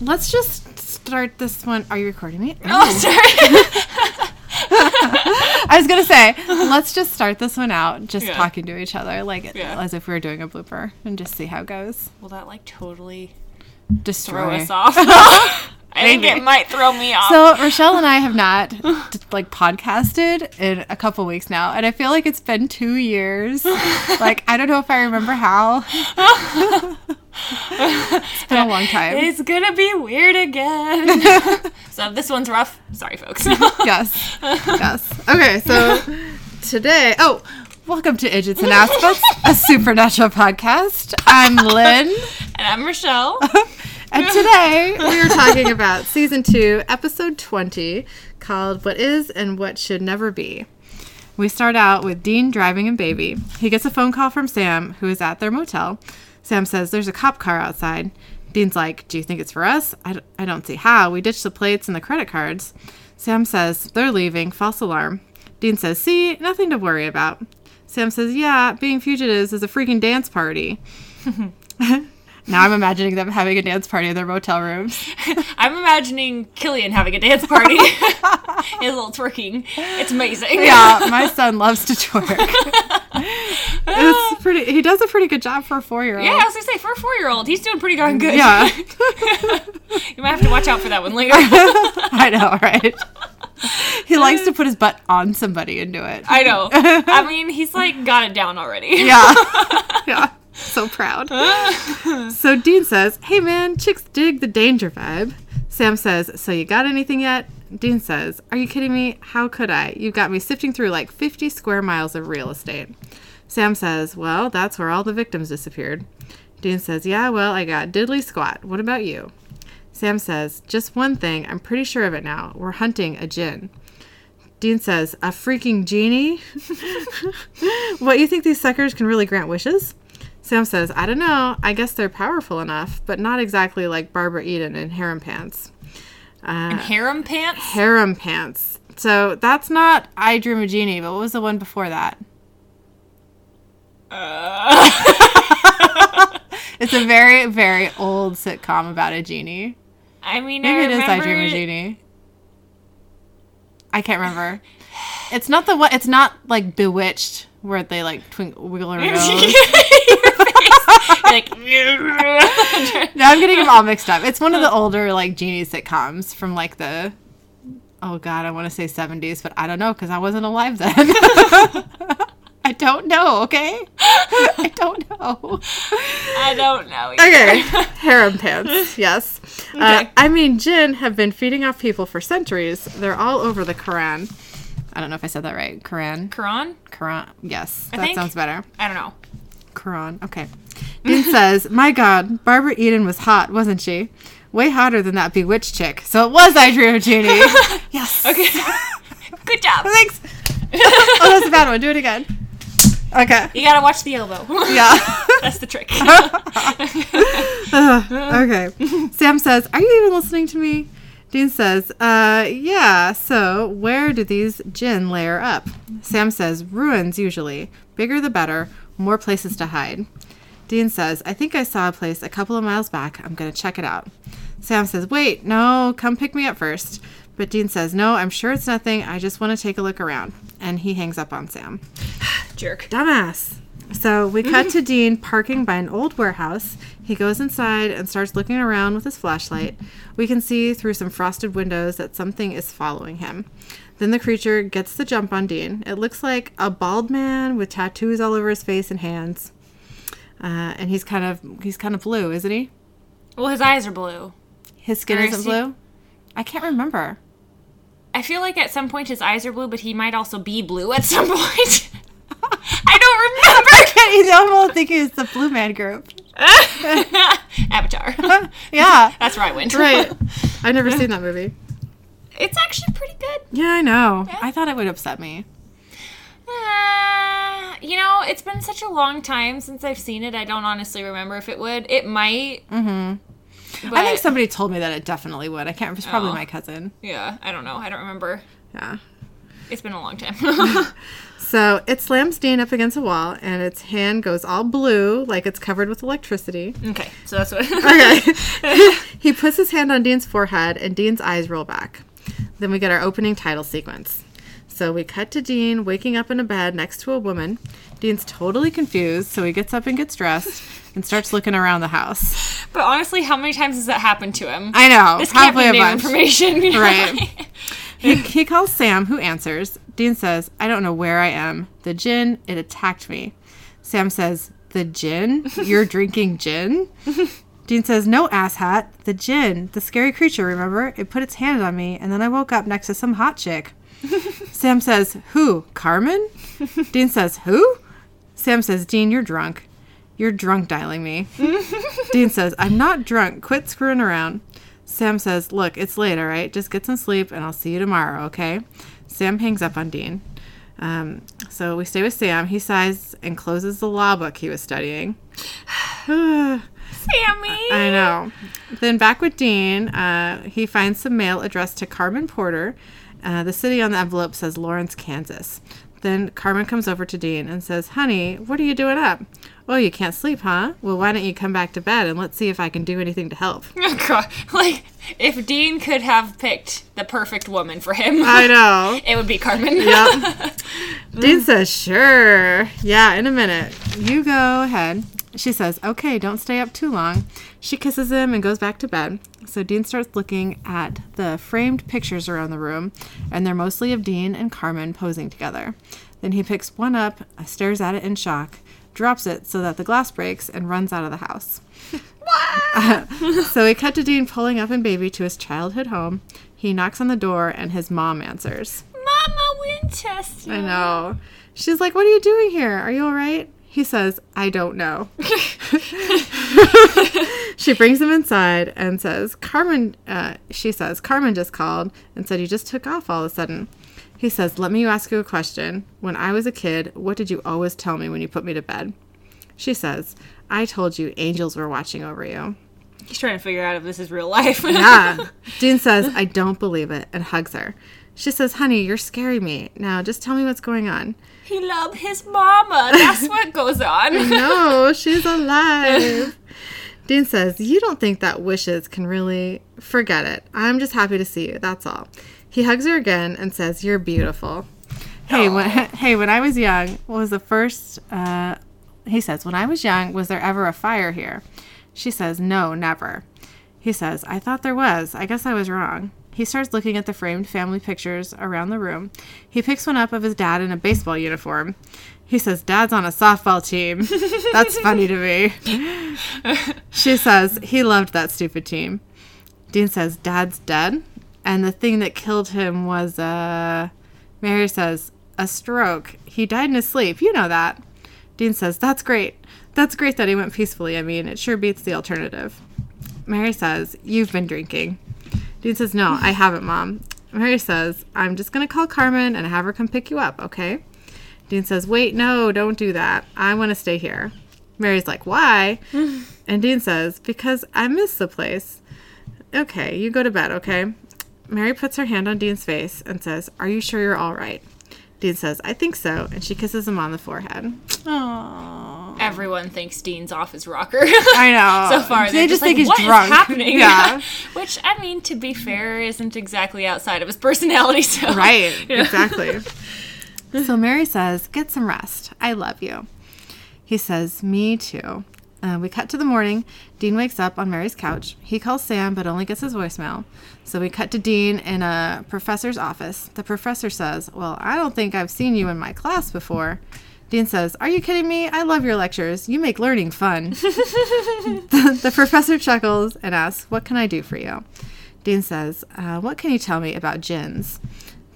Let's just start this one. Are you recording me? Oh, sorry. I was gonna say, let's just start this one out, just Yeah. talking to each other, like Yeah. as if we were doing a blooper, and just see how it goes. Will that like totally Destroy. throw us off? I think it might throw me off. So Rochelle and I have not like podcasted in a couple weeks now, and I feel like it's been two years. like I don't know if I remember how. it's been a long time. it's gonna be weird again. so this one's rough, sorry, folks. yes, yes. Okay, so today, oh, welcome to Idiots and Aspects, a supernatural podcast. I'm Lynn. and I'm Rochelle. And today we are talking about season two, episode 20, called What Is and What Should Never Be. We start out with Dean driving a baby. He gets a phone call from Sam, who is at their motel. Sam says, There's a cop car outside. Dean's like, Do you think it's for us? I, d- I don't see how. We ditched the plates and the credit cards. Sam says, They're leaving. False alarm. Dean says, See, nothing to worry about. Sam says, Yeah, being fugitives is a freaking dance party. now I'm imagining them having a dance party in their motel rooms. I'm imagining Killian having a dance party. His little twerking. It's amazing. yeah, my son loves to twerk. it's pretty. He does a pretty good job for a four-year-old. Yeah, I was gonna say for a four year old, he's doing pretty darn good. Yeah. you might have to watch out for that one later. I know, right? He likes to put his butt on somebody and do it. I know. I mean, he's like got it down already. Yeah. yeah. So proud. so Dean says, Hey man, chicks dig the danger vibe. Sam says, So you got anything yet? Dean says, Are you kidding me? How could I? You've got me sifting through like 50 square miles of real estate. Sam says, Well, that's where all the victims disappeared. Dean says, Yeah, well, I got diddly squat. What about you? Sam says, Just one thing. I'm pretty sure of it now. We're hunting a djinn. Dean says, A freaking genie? what, you think these suckers can really grant wishes? Sam says, I don't know. I guess they're powerful enough, but not exactly like Barbara Eden in Harem Pants. Uh, Harem pants? harem Pants. So that's not I Dream a Jeannie, but what was the one before that? Uh, It's a very, very old sitcom about a genie. I mean, Maybe I it is I Dream a Jeannie. I can't remember. It's not the one. It's not like Bewitched, where they like twinkle wiggle their nose. like, No, I'm getting them all mixed up. It's one of the older like genie sitcoms from like the oh god, I want to say 70s, but I don't know because I wasn't alive then. I don't know. Okay, I don't know. I don't know. either. Okay, harem pants. Yes. Uh, I mean, jinn have been feeding off people for centuries. They're all over the Quran. I don't know if I said that right. Quran. Quran? Quran. Yes, that think- sounds better. I don't know. Quran. Okay. Dean says, My God, Barbara Eden was hot, wasn't she? Way hotter than that bewitched chick. So it was I Dream of yes. Okay. Good job. Thanks. oh, that's a bad one. Do it again. Okay. You gotta watch the elbow. Yeah. That's the trick. okay. Sam says, Are you even listening to me? Dean says, Uh, yeah. So where do these jinn layer up? Sam says, Ruins usually. Bigger the better. More places to hide. Dean says, I think I saw a place a couple of miles back. I'm going to check it out. Sam says, Wait, no, come pick me up first. But Dean says, No, I'm sure it's nothing. I just want to take a look around. And he hangs up on Sam. Jerk. Dumbass. So we cut mm-hmm. to Dean parking by an old warehouse. He goes inside and starts looking around with his flashlight. We can see through some frosted windows that something is following him. Then the creature gets the jump on Dean. It looks like a bald man with tattoos all over his face and hands. Uh, and he's kind of he's kind of blue, isn't he? Well, his eyes are blue. His skin is isn't he- blue. I can't remember. I feel like at some point his eyes are blue, but he might also be blue at some point. I don't remember. I'm thinking it's the Blue Man Group. Avatar. Yeah, That's where I went. right. I've never seen that movie. It's actually pretty good. Yeah, I know. I thought it would upset me. Uh, you know, it's been such a long time since I've seen it. I don't honestly remember if it would. It might. Mm-hmm. But, I think somebody told me that it definitely would. I can't. It was probably Oh. my cousin. Yeah, I don't know. I don't remember. Yeah. It's been a long time. So it slams Dean up against a wall, and its hand goes all blue, like it's covered with electricity. okay, so that's what. Okay. he puts his hand on Dean's forehead, and Dean's eyes roll back. Then we get our opening title sequence. So we cut to Dean waking up in a bed next to a woman. Dean's totally confused, so he gets up and gets dressed and starts looking around the house. but honestly, how many times has that happened to him? I know, this can't be a new bunch. information, you know? Right. He, he calls Sam, who answers. Dean says, I don't know where I am. The jinn, it attacked me. Sam says, The gin? You're drinking gin? Dean says, No, asshat. The jinn. The scary creature, remember? It put its hand on me, and then I woke up next to some hot chick. Sam says, Who? Carmen? Dean says, Who? Sam says, Dean, you're drunk. You're drunk dialing me. Dean says, I'm not drunk. Quit screwing around. Sam says, Look, it's late, all right? Just get some sleep and I'll see you tomorrow, okay? Sam hangs up on Dean. Um, so we stay with Sam. He sighs and closes the law book he was studying. I know. Then back with Dean, uh, he finds some mail addressed to Carmen Porter. Uh, the city on the envelope says Lawrence, Kansas. Then Carmen comes over to Dean and says, Honey, what are you doing up? Oh, you can't sleep, huh? Well, why don't you come back to bed and let's see if I can do anything to help. God. Like, if Dean could have picked the perfect woman for him, I know. it would be Carmen. Yep. Dean says, Sure. Yeah, in a minute. You go ahead. She says, Okay, don't stay up too long. She kisses him and goes back to bed. So Dean starts looking at the framed pictures around the room, and they're mostly of Dean and Carmen posing together. Then he picks one up, stares at it in shock, drops it so that the glass breaks, and runs out of the house. so we cut to Dean pulling up in baby to his childhood home. He knocks on the door, and his mom answers. Mama Winchester. I know. She's like, What are you doing here? Are you all right? He says, I don't know. she brings him inside and says, Carmen, uh, she says, Carmen just called and said you just took off all of a sudden. He says, Let me ask you a question. When I was a kid, what did you always tell me when you put me to bed? She says, I told you angels were watching over you. He's trying to figure out if this is real life. Yeah. Dean says, I don't believe it, and hugs her. She says, Honey, you're scaring me. Now just tell me what's going on. He loved his mama. That's what goes on. No, she's alive. Dean says, You don't think that wishes can really. Forget it. I'm just happy to see you. That's all. He hugs her again and says, You're beautiful. Hey, when, hey, when I was young, what was the first. Uh, he says, When I was young, was there ever a fire here? She says, No, never. He says, I thought there was. I guess I was wrong. He starts looking at the framed family pictures around the room. He picks one up of his dad in a baseball uniform. He says, Dad's on a softball team. That's funny to me. She says, He loved that stupid team. Dean says, Dad's dead. And the thing that killed him was, uh, Mary says, a stroke. He died in his sleep. You know that. Dean says, That's great. That's great that he went peacefully. I mean, it sure beats the alternative. Mary says, You've been drinking. Dean says, No, I haven't, Mom. Mary says, I'm just going to call Carmen and have her come pick you up, okay? Dean says, Wait, no, don't do that. I want to stay here. Mary's like, Why? and Dean says, Because I miss the place. Okay, you go to bed, okay? Mary puts her hand on Dean's face and says, Are you sure you're all right? Dean says, I think so. And she kisses him on the forehead. Aww. Everyone thinks Dean's off his rocker. I know. so far, They just just, like, think he's "What is drunk." happening? Yeah. Which I mean, to be fair, isn't exactly outside of his personality. So Right, exactly. so Mary says, Get some rest. I love you. He says, Me too. Uh, we cut to the morning. Dean wakes up on Mary's couch. He calls Sam, but only gets his voicemail. So we cut to Dean in a professor's office. The professor says, Well, I don't think I've seen you in my class before. Dean says, Are you kidding me? I love your lectures. You make learning fun. the, the professor chuckles and asks, What can I do for you? Dean says, uh, What can you tell me about jinns?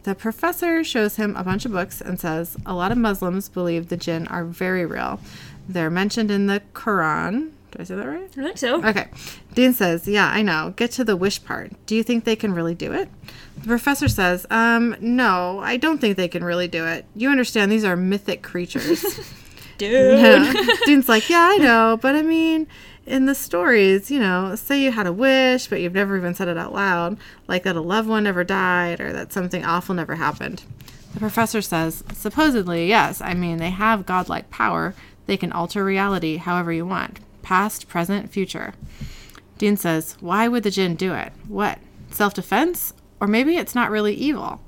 The professor shows him a bunch of books and says, A lot of Muslims believe the jinn are very real. They're mentioned in the Quran. Did I say that right? I think so. Okay. Dean says, Yeah, I know. Get to the wish part. Do you think they can really do it? The professor says, Um, no, I don't think they can really do it. You understand, these are mythic creatures. Dude. Yeah. Dean's like, yeah, I know, but I mean, in the stories, you know, say you had a wish, but you've never even said it out loud, like that a loved one never died or that something awful never happened. The professor says, Supposedly, yes. I mean, they have godlike power. They can alter reality however you want past, present, future. Dean says, Why would the jinn do it? What? Self defense? Or maybe it's not really evil.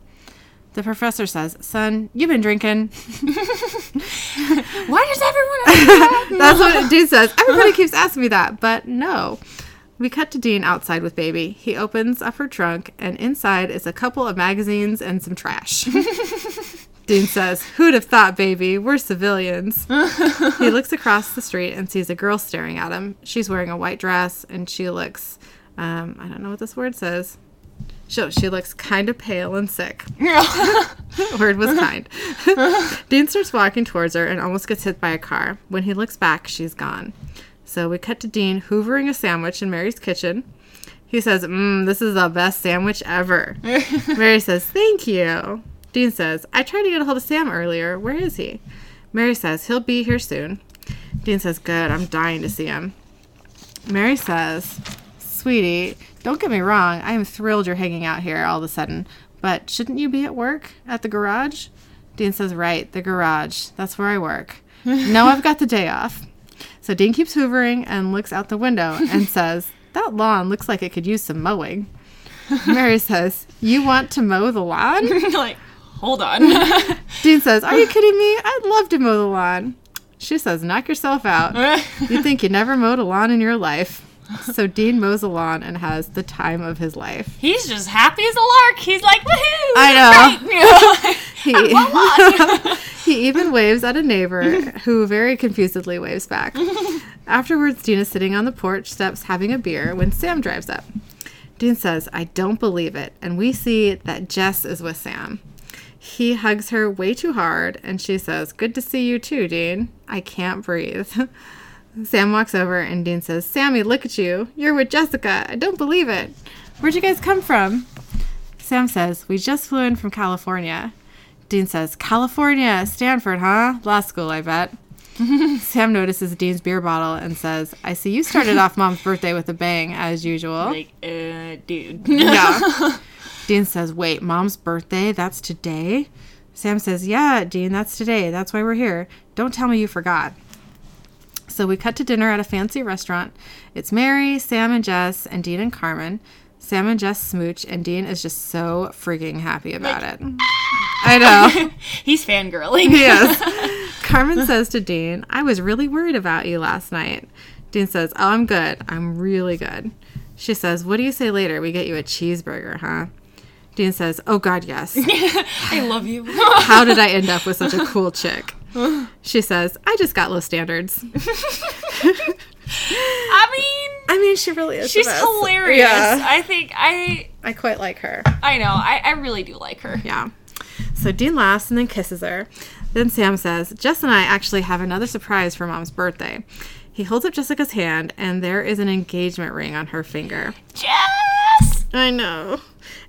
The professor says, Son, you've been drinking. Why does everyone that? That's what Dean says. Everybody keeps asking me that, but no. We cut to Dean outside with Baby. He opens up her trunk, and inside is a couple of magazines and some trash. Dean says, Who'd have thought, baby? We're civilians. he looks across the street and sees a girl staring at him. She's wearing a white dress, and she looks, um, I don't know what this word says. She, she looks kind of pale and sick. Word was kind. Dean starts walking towards her and almost gets hit by a car. When he looks back, she's gone. So we cut to Dean hoovering a sandwich in Mary's kitchen. He says, Mmm, this is the best sandwich ever. Mary says, Thank you. Dean says, I tried to get a hold of Sam earlier. Where is he? Mary says, He'll be here soon. Dean says, Good, I'm dying to see him. Mary says, Sweetie, don't get me wrong, I am thrilled you're hanging out here all of a sudden, but shouldn't you be at work at the garage? Dean says, Right, the garage. That's where I work. no, I've got the day off. So Dean keeps hoovering and looks out the window and says, That lawn looks like it could use some mowing. Mary says, You want to mow the lawn? like, hold on. Dean says, Are you kidding me? I'd love to mow the lawn. She says, Knock yourself out. You think you never mowed a lawn in your life. So Dean mows a lawn and has the time of his life. He's just happy as a lark. He's like, woohoo! I know. know. He, he even waves at a neighbor who very confusedly waves back. Afterwards, Dean is sitting on the porch steps having a beer when Sam drives up. Dean says, I don't believe it. And we see that Jess is with Sam. He hugs her way too hard, and she says, Good to see you too, Dean. I can't breathe. Sam walks over, and Dean says, Sammy, look at you. You're with Jessica. I don't believe it. Where'd you guys come from? Sam says, We just flew in from California. Dean says, California, Stanford, huh? Law school, I bet. Sam notices Dean's beer bottle and says, I see you started off mom's birthday with a bang, as usual. like, uh, dude. Yeah. Dean says, Wait, mom's birthday? That's today? Sam says, Yeah, Dean, that's today. That's why we're here. Don't tell me you forgot. So we cut to dinner at a fancy restaurant. It's Mary, Sam, and Jess, and Dean and Carmen. Sam and Jess smooch, and Dean is just so freaking happy about it. I know. He's fangirling. yes. Carmen says to Dean, I was really worried about you last night. Dean says, Oh, I'm good. I'm really good. She says, What do you say later? We get you a cheeseburger, huh? Dean says, Oh, God, yes. I love you. How did I end up with such a cool chick? She says, I just got low standards. I mean, I mean, she really is. the she's hilarious. Yeah. I think I I quite like her. I know. I, I really do like her. Yeah. So Dean laughs and then kisses her. Then Sam says, Jess and I actually have another surprise for mom's birthday. He holds up Jessica's hand, and there is an engagement ring on her finger. Jess! I know.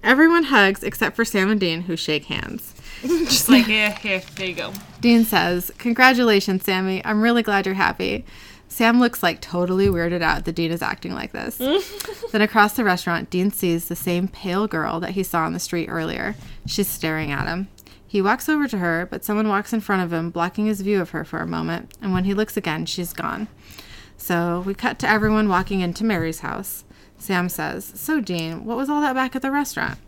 Everyone hugs except for Sam and Dean, who shake hands. Just like, yeah, eh, here, eh, there you go. Dean says, Congratulations, Sammy. I'm really glad you're happy. Sam looks like totally weirded out that Dean is acting like this. then across the restaurant, Dean sees the same pale girl that he saw on the street earlier. She's staring at him. He walks over to her, but someone walks in front of him, blocking his view of her for a moment, and when he looks again, she's gone. So we cut to everyone walking into Mary's house. Sam says, So, Dean, what was all that back at the restaurant?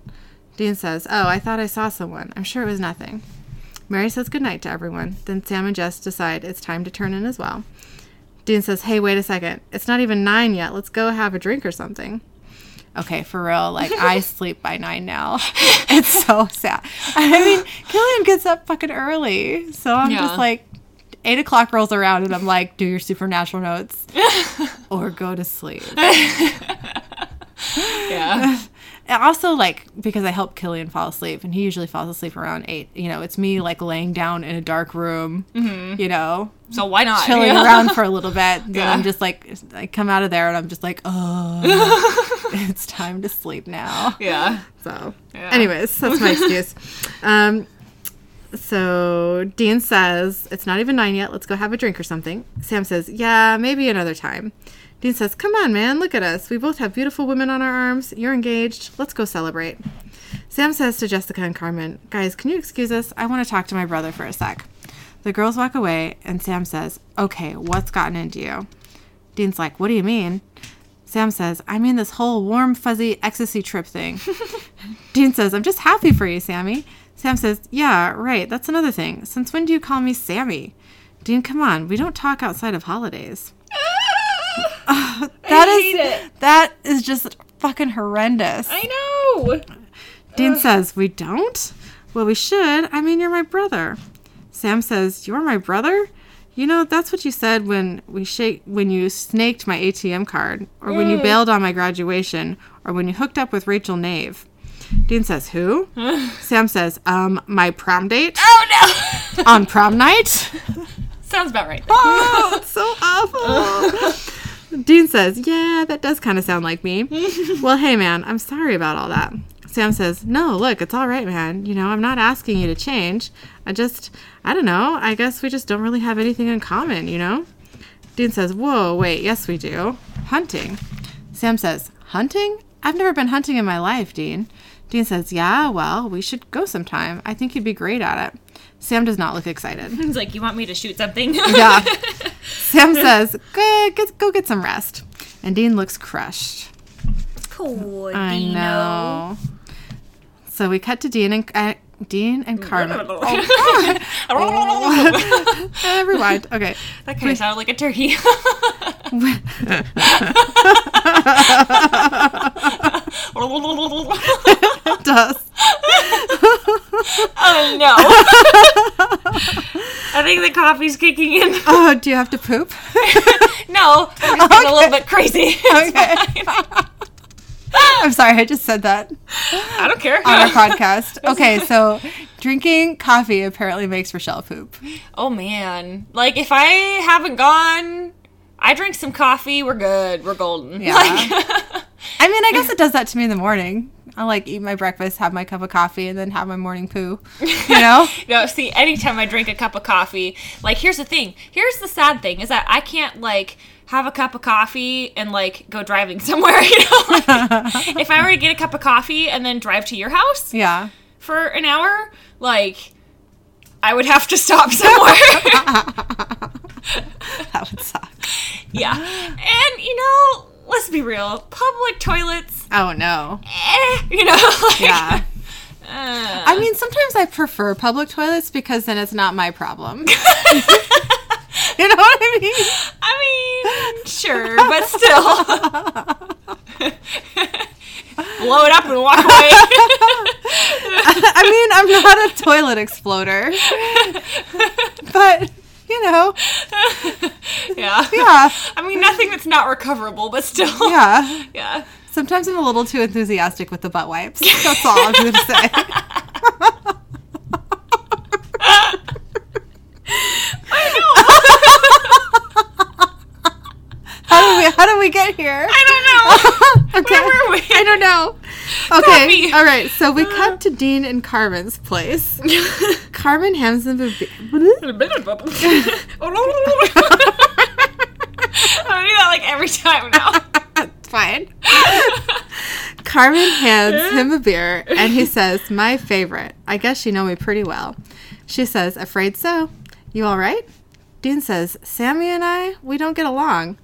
Dean says, Oh, I thought I saw someone. I'm sure it was nothing. Mary says goodnight to everyone. Then Sam and Jess decide it's time to turn in as well. Dean says, Hey, wait a second. It's not even nine yet. Let's go have a drink or something. Okay, for real. Like, I sleep by nine now. It's so sad. I mean, Killian gets up fucking early. So I'm Yeah. just like, eight o'clock rolls around and I'm like, Do your supernatural notes or go to sleep. Yeah. And also, like, because I help Killian fall asleep, and he usually falls asleep around eight. You know, it's me like laying down in a dark room, you know, So why not? chilling Yeah. around for a little bit. Then Yeah. I'm just like, I come out of there and I'm just like, oh, it's time to sleep now. Yeah. So, Yeah. anyways, that's my excuse. Um, so Dean says it's not even nine yet. Let's go have a drink or something. Sam says, yeah, maybe another time. Dean says, come on, man, look at us. We both have beautiful women on our arms. You're engaged. Let's go celebrate. Sam says to Jessica and Carmen, Guys, can you excuse us? I want to talk to my brother for a sec. The girls walk away, and Sam says, Okay, what's gotten into you? Dean's like, What do you mean? Sam says, I mean this whole warm, fuzzy ecstasy trip thing. Dean says, I'm just happy for you, Sammy. Sam says, Yeah, right. That's another thing. Since when do you call me Sammy? Dean, come on. We don't talk outside of holidays. Uh, that I is that is just fucking horrendous. I know. Dean says, We don't? Well, we should. I mean, you're my brother. Sam says, You're my brother? You know, that's what you said when we shake when you snaked my ATM card, or when you bailed on my graduation, or when you hooked up with Rachel Nave. Dean says, Who? Sam says, Um, my prom date Oh no. on prom night? Sounds about right. Oh, it's so awful. Dean says, Yeah, that does kind of sound like me. well, hey, man, I'm sorry about all that. Sam says, No, look, it's all right, man. You know, I'm not asking you to change. I just, I don't know. I guess we just don't really have anything in common, you know? Dean says, Whoa, wait, yes, we do. Hunting. Sam says, Hunting? I've never been hunting in my life, Dean. Dean says, Yeah, well, we should go sometime. I think you'd be great at it. Sam does not look excited. He's like, you want me to shoot something? Yeah. Sam says, go get, go get some rest. And Dean looks crushed. It's cool. I Dino. know. So we cut to Dean and uh, Dean and Carmen. Uh, rewind. Okay. That kind of sounded like a turkey. It does. oh no. I think the coffee's kicking in. Oh, do you have to poop? No, I'm just getting a little bit crazy. Okay. I'm sorry, I just said that I don't care. on our podcast. Okay, so drinking coffee apparently makes Rochelle poop. Oh man. Like if I haven't gone I drink some coffee, we're good. We're golden. Yeah. Like I mean, I guess it does that to me in the morning. I like eat my breakfast, have my cup of coffee, and then have my morning poo. You know? No, see, anytime I drink a cup of coffee, like here's the thing. Here's the sad thing is that I can't like have a cup of coffee and like go driving somewhere. You know, like, if I were to get a cup of coffee and then drive to your house yeah. for an hour, like I would have to stop somewhere. That would suck. yeah, and you know, let's be real, public toilets, Oh no. eh, you know, like, Yeah. uh, I mean, sometimes I prefer public toilets because then it's not my problem. you know what I mean? I mean, sure, but still. Blow it up and walk away. I mean, I'm not a toilet exploder. But, you know, yeah. yeah. I mean, nothing that's not recoverable, but still. Yeah. Yeah. Sometimes I'm a little too enthusiastic with the butt wipes. That's all I'm going to say. How do we how do we get here? I don't know. okay. Where were we? I don't know. Okay. All right. So we cut to Dean and Carmen's place. Carmen hands them a b- I do that like every time now. It's fine. Carmen hands him a beer and he says, My favorite. I guess you know me pretty well. She says, Afraid so. You all right? Dean says, Sammy and I, we don't get along.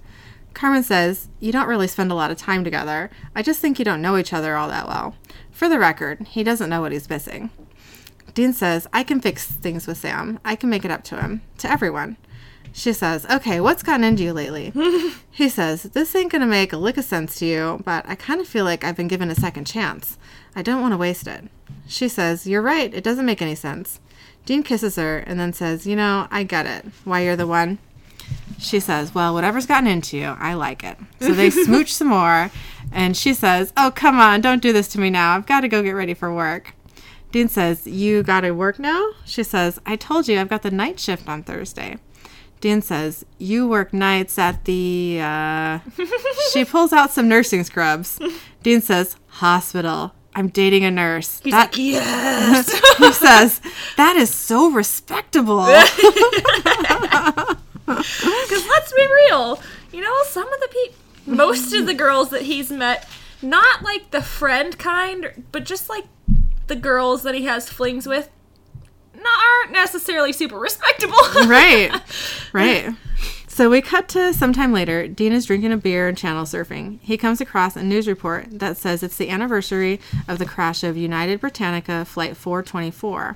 Carmen says, You don't really spend a lot of time together. I just think you don't know each other all that well. For the record, he doesn't know what he's missing. Dean says, I can fix things with Sam. I can make it up to him, to everyone. She says, Okay, what's gotten into you lately? he says, This ain't gonna make a lick of sense to you, but I kind of feel like I've been given a second chance. I don't want to waste it. She says, You're right, it doesn't make any sense. Dean kisses her and then says, You know, I get it. Why you're the one? She says, Well, whatever's gotten into you, I like it. So they smooch some more, and she says, Oh, come on, don't do this to me now. I've got to go get ready for work. Dean says, You got to work now? She says, I told you I've got the night shift on Thursday. Dean says, You work nights at the. Uh... she pulls out some nursing scrubs. Dean says, Hospital. I'm dating a nurse. He's that like, yes. he says, That is so respectable. Because let's be real, you know, some of the people, most of the girls that he's met, not like the friend kind, but just like the girls that he has flings with not, aren't necessarily super respectable. right. Right. So we cut to sometime later. Dean is drinking a beer and channel surfing. He comes across a news report that says it's the anniversary of the crash of United Britannia Flight 424.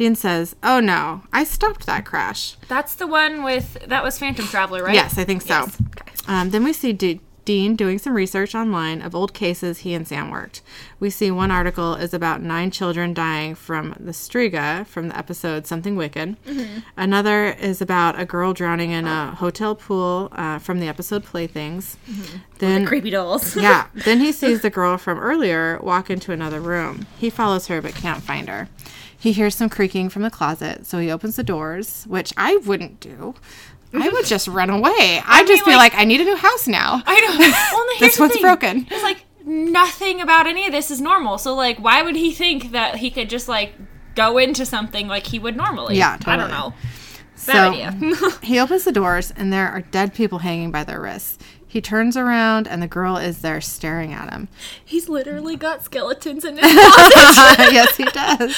Dean says, Oh no, I stopped that crash. That's the one with that was Phantom Traveler, right? Yes, I think so. Yes. Okay. Um, then we see D- Dean doing some research online of old cases he and Sam worked. We see one article is about nine children dying from the Striga from the episode Something Wicked. Another is about a girl drowning in a hotel pool uh, from the episode Playthings. Then Creepy dolls. yeah. Then he sees the girl from earlier walk into another room. He follows her but can't find her. He hears some creaking from the closet, so he opens the doors, which I wouldn't do. I would just run away. I'd just mean, be like- like, I need a new house now. I know. Well, This one's thing. broken. It's like nothing about any of this is normal. So like, why would he think that he could just like go into something like he would normally? Yeah, I don't totally. know. So Bad idea. he opens the doors, and there are dead people hanging by their wrists. He turns around, and the girl is there staring at him. He's literally got skeletons in his closet. yes, he does.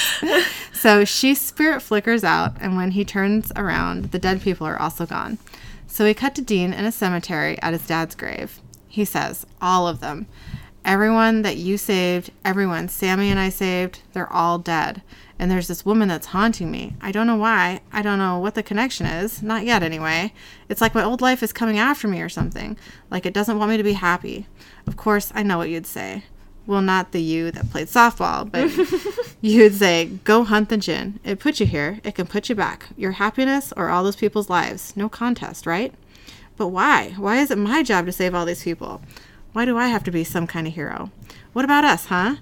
So she spirit flickers out, and when he turns around, the dead people are also gone. So we cut to Dean in a cemetery at his dad's grave. He says, All of them. Everyone that you saved, everyone Sammy and I saved, they're all dead. And there's this woman that's haunting me. I don't know why. I don't know what the connection is. Not yet, anyway. It's like my old life is coming after me or something. Like it doesn't want me to be happy. Of course, I know what you'd say. Well, not the you that played softball, but you'd say, go hunt the jinn. It put you here. It can put you back. Your happiness or all those people's lives. No contest, right? But why? Why is it my job to save all these people? Why do I have to be some kind of hero? What about us, huh?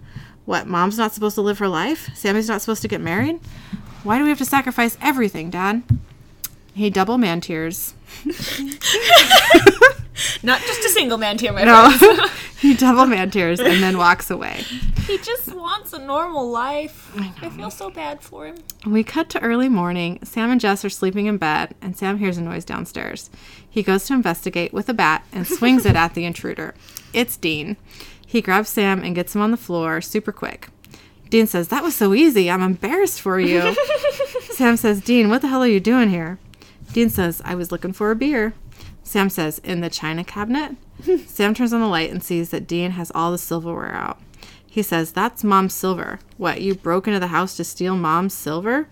What, mom's not supposed to live her life? Sammy's not supposed to get married? Why do we have to sacrifice everything, Dad? He double man tears. Not just a single man tear, my No. he double man tears and then walks away. He just wants a normal life. I, feel so bad for him. We cut to early morning. Sam and Jess are sleeping in bed, and Sam hears a noise downstairs. He goes to investigate with a bat and swings it at the intruder. It's Dean. He grabs Sam and gets him on the floor super quick. Dean says, That was so easy. I'm embarrassed for you. Sam says, Dean, what the hell are you doing here? Dean says, I was looking for a beer. Sam says, In the china cabinet? Sam turns on the light and sees that Dean has all the silverware out. He says, That's mom's silver. What, you broke into the house to steal mom's silver?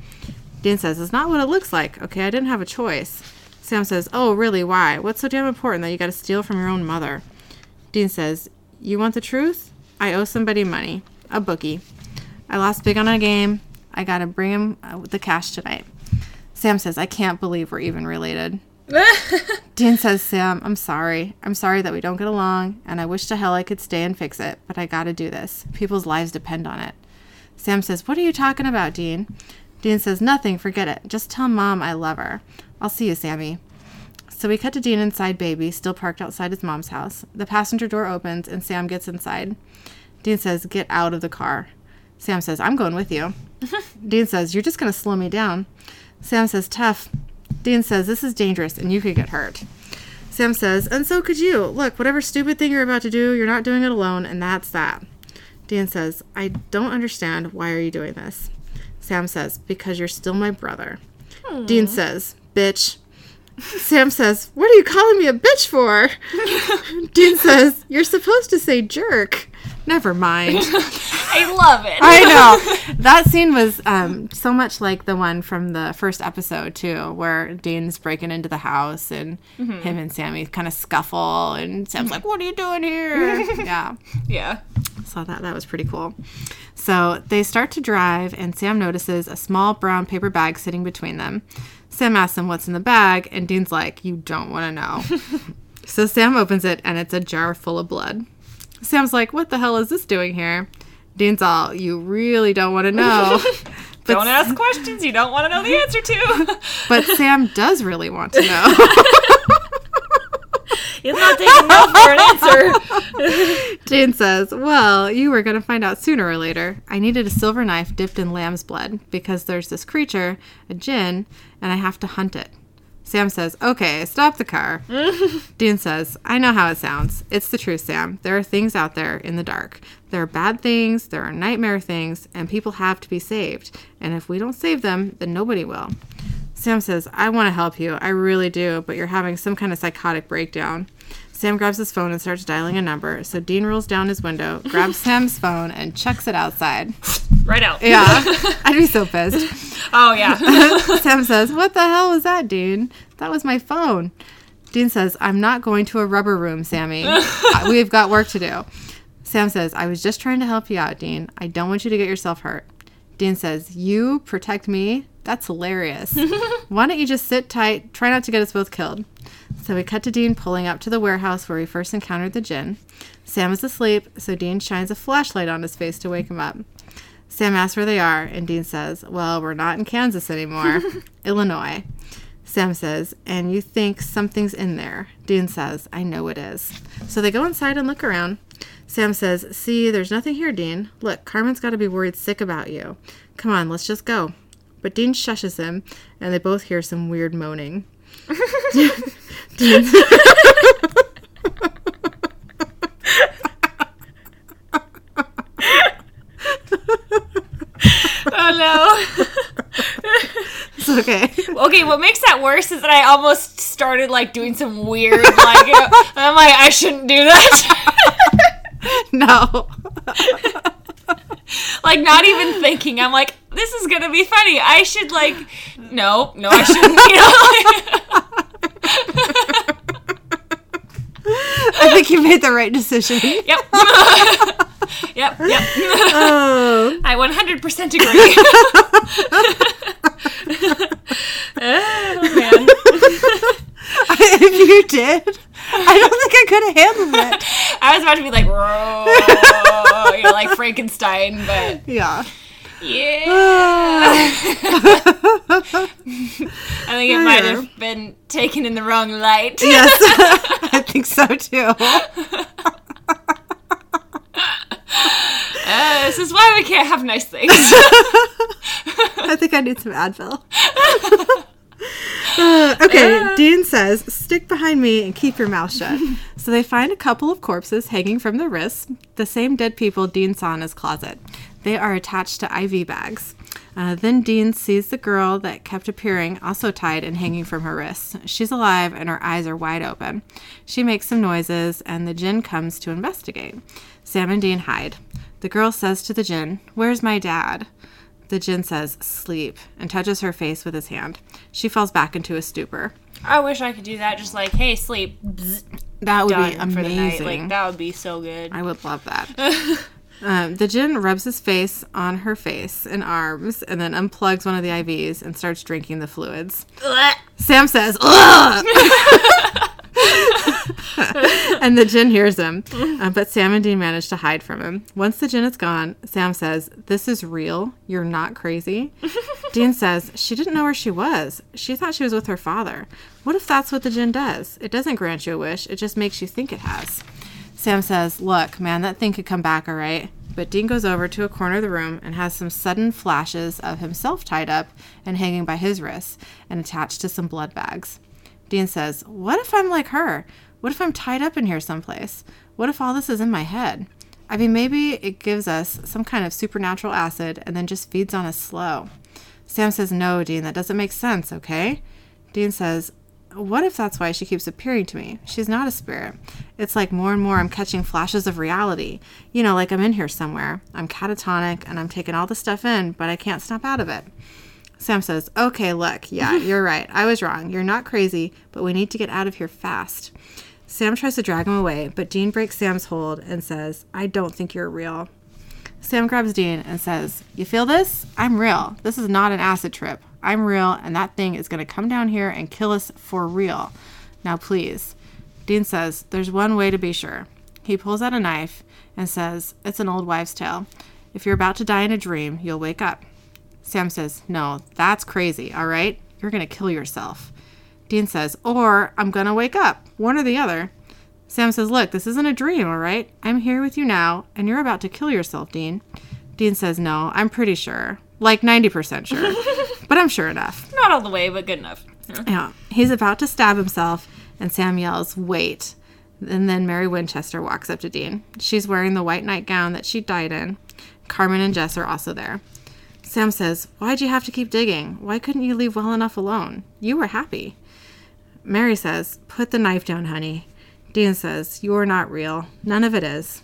Dean says, It's not what it looks like. Okay, I didn't have a choice. Sam says, Oh, really? Why? What's so damn important that you gotta steal from your own mother? Dean says, You want the truth? I owe somebody money. A bookie. I lost big on a game. I gotta bring him uh, the cash tonight. Sam says, I can't believe we're even related. Dean says, Sam, I'm sorry. I'm sorry that we don't get along, and I wish to hell I could stay and fix it, but I gotta do this. People's lives depend on it. Sam says, What are you talking about, Dean? Dean says, Nothing, forget it. Just tell mom I love her. I'll see you, Sammy. So we cut to Dean inside Baby, still parked outside his mom's house. The passenger door opens, and Sam gets inside. Dean says, Get out of the car. Sam says, I'm going with you. Dean says, You're just going to slow me down. Sam says, Tough. Dean says, This is dangerous and you could get hurt. Sam says, And so could you. Look, whatever stupid thing you're about to do, you're not doing it alone, and that's that. Dean says, I don't understand. Why are you doing this? Sam says, Because you're still my brother. Dean says, Bitch. Sam says, What are you calling me a bitch for? Dean says, You're supposed to say jerk. Never mind. I love it. I know. That scene was um, so much like the one from the first episode, too, where Dean's breaking into the house and him and Sammy kind of scuffle, and Sam's like, What are you doing here? yeah. yeah. So that, that was pretty cool. So they start to drive, and Sam notices a small brown paper bag sitting between them. Sam asks him what's in the bag, and Dean's like, You don't want to know. so Sam opens it, and it's a jar full of blood. Sam's like, What the hell is this doing here? Dean's all, You really don't want to know. But, Don't ask questions you don't want to know the answer to. but Sam does really want to know. He's not taking no for an answer. Dean says, Well, you were going to find out sooner or later. I needed a silver knife dipped in lamb's blood because there's this creature, a jinn, and I have to hunt it. Sam says, Okay, stop the car. Dean says, I know how it sounds. It's the truth, Sam. There are things out there in the dark. There are bad things, there are nightmare things, and people have to be saved. And if we don't save them, then nobody will. Sam says, I want to help you. I really do, but you're having some kind of psychotic breakdown. Sam grabs his phone and starts dialing a number. So Dean rolls down his window, grabs Sam's phone, and chucks it outside. Right out. Yeah, I'd be so pissed. Oh yeah. Sam says, What the hell was that, Dean? That was my phone. Dean says, I'm not going to a rubber room, Sammy. Uh, We've got work to do. Sam says, I was just trying to help you out, Dean. I don't want you to get yourself hurt. Dean says, You protect me? That's hilarious. Why don't you just sit tight, try not to get us both killed? So we cut to Dean pulling up to the warehouse where we first encountered the jinn. Sam is asleep, so Dean shines a flashlight on his face to wake him up. Sam asks where they are, and Dean says, Well, we're not in Kansas anymore, Illinois. Sam says, And you think something's in there. Dean says, I know it is. So they go inside and look around. Sam says, See, there's nothing here, Dean. Look, Carmen's got to be worried sick about you. Come on, let's just go. But Dean shushes him, and they both hear some weird moaning. Dean, oh no. it's okay. Okay, what makes that worse is that I almost started like doing some weird like you know, I'm like I shouldn't do that. No. like not even thinking. I'm like this is going to be funny. I should like no, no I shouldn't, you know. I think you made the right decision. yep. yep, yep. Oh. I 100% agree. oh man. if you did, I don't think I could have handled it. I was about to be like, you know, like Frankenstein, but Yeah. yeah. I think it might have been taken in the wrong light. Yes, I think so too. Uh, this is why we can't have nice things. I think I need some Advil. Uh, okay, Dean says, stick behind me and keep your mouth shut. So they find a couple of corpses hanging from the wrists, the same dead people Dean saw in his closet. They are attached to IV bags. Uh, then Dean sees the girl that kept appearing, also tied and hanging from her wrists. She's alive and her eyes are wide open. She makes some noises, and the Jinn comes to investigate. Sam and Dean hide. The girl says to the Jinn, Where's my dad? The Jinn says, Sleep, and touches her face with his hand. She falls back into a stupor. I wish I could do that. Just like, hey, sleep. Bzz, That would be for the night. amazing. Like that would be so good. I would love that. um, the Jinn rubs his face on her face and arms and then unplugs one of the IVs and starts drinking the fluids. Sam says, Ugh! and the Jinn hears him, uh, but Sam and Dean manage to hide from him. Once the Jinn is gone, Sam says, This is real. You're not crazy. Dean says, She didn't know where she was. She thought she was with her father. What if that's what the Jinn does? It doesn't grant you a wish, it just makes you think it has. Sam says, Look, man, that thing could come back, all right? But Dean goes over to a corner of the room and has some sudden flashes of himself tied up and hanging by his wrists and attached to some blood bags. Dean says, What if I'm like her? What if I'm tied up in here someplace? What if all this is in my head? I mean, maybe it gives us some kind of supernatural acid and then just feeds on us slow. Sam says, No, Dean, that doesn't make sense, okay? Dean says, What if that's why she keeps appearing to me? She's not a spirit. It's like more and more I'm catching flashes of reality. You know, like I'm in here somewhere. I'm catatonic and I'm taking all the stuff in, but I can't snap out of it. Sam says, Okay, look, yeah, you're right. I was wrong. You're not crazy, but we need to get out of here fast. Sam tries to drag him away, but Dean breaks Sam's hold and says, I don't think you're real. Sam grabs Dean and says, You feel this? I'm real. This is not an acid trip. I'm real, and that thing is going to come down here and kill us for real. Now, please. Dean says, There's one way to be sure. He pulls out a knife and says, It's an old wives' tale. If you're about to die in a dream, you'll wake up. Sam says, No, that's crazy, all right? You're going to kill yourself. Dean says, Or I'm going to wake up. One or the other. Sam says, Look, this isn't a dream, all right? I'm here with you now, and you're about to kill yourself, Dean. Dean says, No, I'm pretty sure. Like 90% sure. but I'm sure enough. Not all the way, but good enough. Yeah. He's about to stab himself, and Sam yells, Wait. And then Mary Winchester walks up to Dean. She's wearing the white nightgown that she died in. Carmen and Jess are also there. Sam says, Why'd you have to keep digging? Why couldn't you leave well enough alone? You were happy. Mary says, Put the knife down, honey. Dean says, You are not real. None of it is.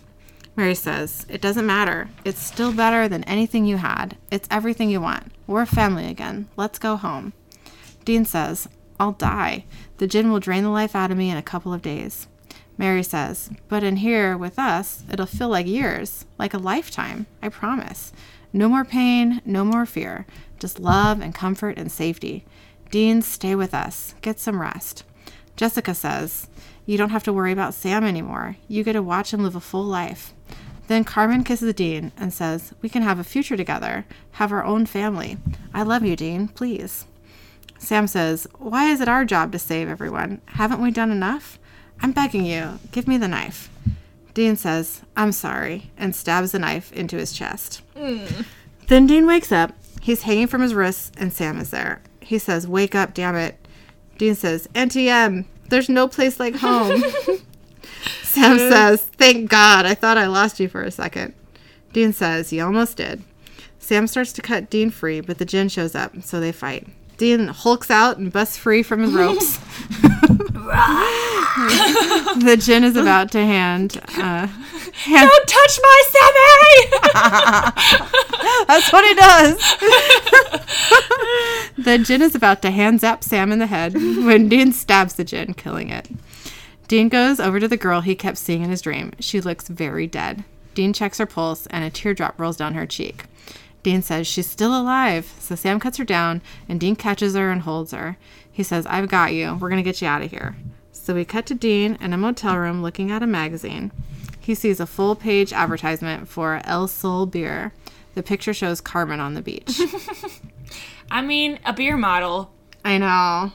Mary says, It doesn't matter. It's still better than anything you had. It's everything you want. We're family again. Let's go home. Dean says, I'll die. The jinn will drain the life out of me in a couple of days. Mary says, But in here with us, it'll feel like years, like a lifetime. I promise. No more pain, no more fear. Just love and comfort and safety. Dean, stay with us. Get some rest. Jessica says, You don't have to worry about Sam anymore. You get to watch him live a full life. Then Carmen kisses Dean and says, We can have a future together, have our own family. I love you, Dean. Please. Sam says, Why is it our job to save everyone? Haven't we done enough? I'm begging you, give me the knife. Dean says, I'm sorry, and stabs the knife into his chest. Then Dean wakes up. He's hanging from his wrists, and Sam is there. He says, Wake up, damn it. Dean says, Auntie Em, there's no place like home. Sam says, Thank God, I thought I lost you for a second. Dean says, You almost did. Sam starts to cut Dean free, but the jinn shows up, so they fight. Dean hulks out and busts free from his ropes. the jinn is about to hand. Uh, hand Don't touch my Sammy! that's what he does. the jinn is about to hand zap Sam in the head when Dean stabs the jinn, killing it. Dean goes over to the girl he kept seeing in his dream. She looks very dead. Dean checks her pulse, and a teardrop rolls down her cheek. Dean says she's still alive, so Sam cuts her down, and Dean catches her and holds her. He says, I've got you. We're going to get you out of here. So we cut to Dean in a motel room looking at a magazine. He sees a full page advertisement for El Sol beer. The picture shows Carmen on the beach. I mean, a beer model. I know.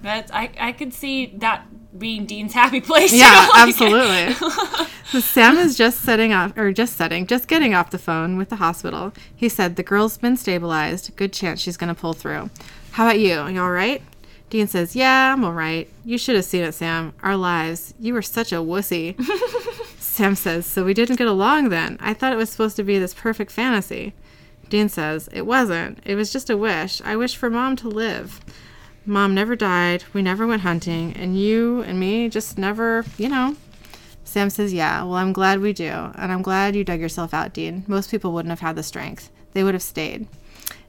That's I, I could see that being Dean's happy place. you Yeah, know, like- absolutely. So Sam is just setting off, or just setting, just getting off the phone with the hospital. He said, The girl's been stabilized. Good chance she's going to pull through. How about you? You all right? Dean says, Yeah, I'm all right. You should have seen it, Sam. Our lives. You were such a wussy. Sam says, So we didn't get along then. I thought it was supposed to be this perfect fantasy. Dean says, It wasn't. It was just a wish. I wish for mom to live. Mom never died. We never went hunting. And you and me just never, you know. Sam says, Yeah, well, I'm glad we do. And I'm glad you dug yourself out, Dean. Most people wouldn't have had the strength. They would have stayed.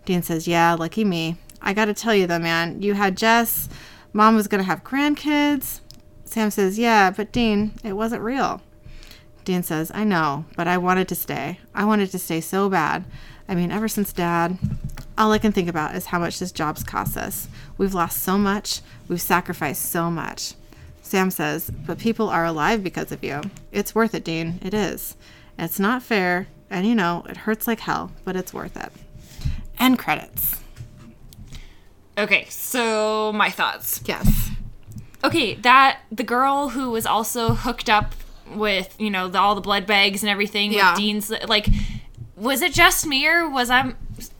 Dean says, Yeah, lucky me. I got to tell you, though, man, you had Jess. Mom was going to have grandkids. Sam says, Yeah, but Dean, it wasn't real. Dean says, I know, but I wanted to stay. I wanted to stay so bad. I mean, ever since dad, all I can think about is how much this job's cost us. We've lost so much, we've sacrificed so much. Sam says, but people are alive because of you. It's worth it, Dean. It is. It's not fair, and you know, it hurts like hell, but it's worth it. End credits. Okay, so my thoughts. Yes. Okay, that the girl who was also hooked up with you know the, all the blood bags and everything Yeah. with Dean's like, was it just me or was I'm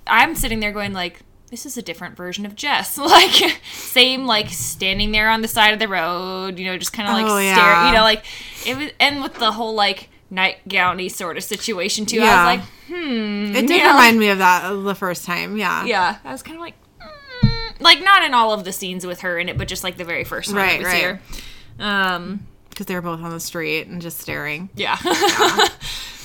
I'm sitting there going like. This is a different version of Jess. Like, same, like, standing there on the side of the road, you know, just kind of like Oh, yeah. you know, like, it was, and with the whole, like, nightgowny sort of situation, too. Yeah. I was like, hmm. It did yeah. remind me of that the first time. Yeah. Yeah, I was kind of like, mm, like not in all of the scenes with her in it, but just like the very first time Right, was right. here. Um, Because they were both on the street and just staring. yeah.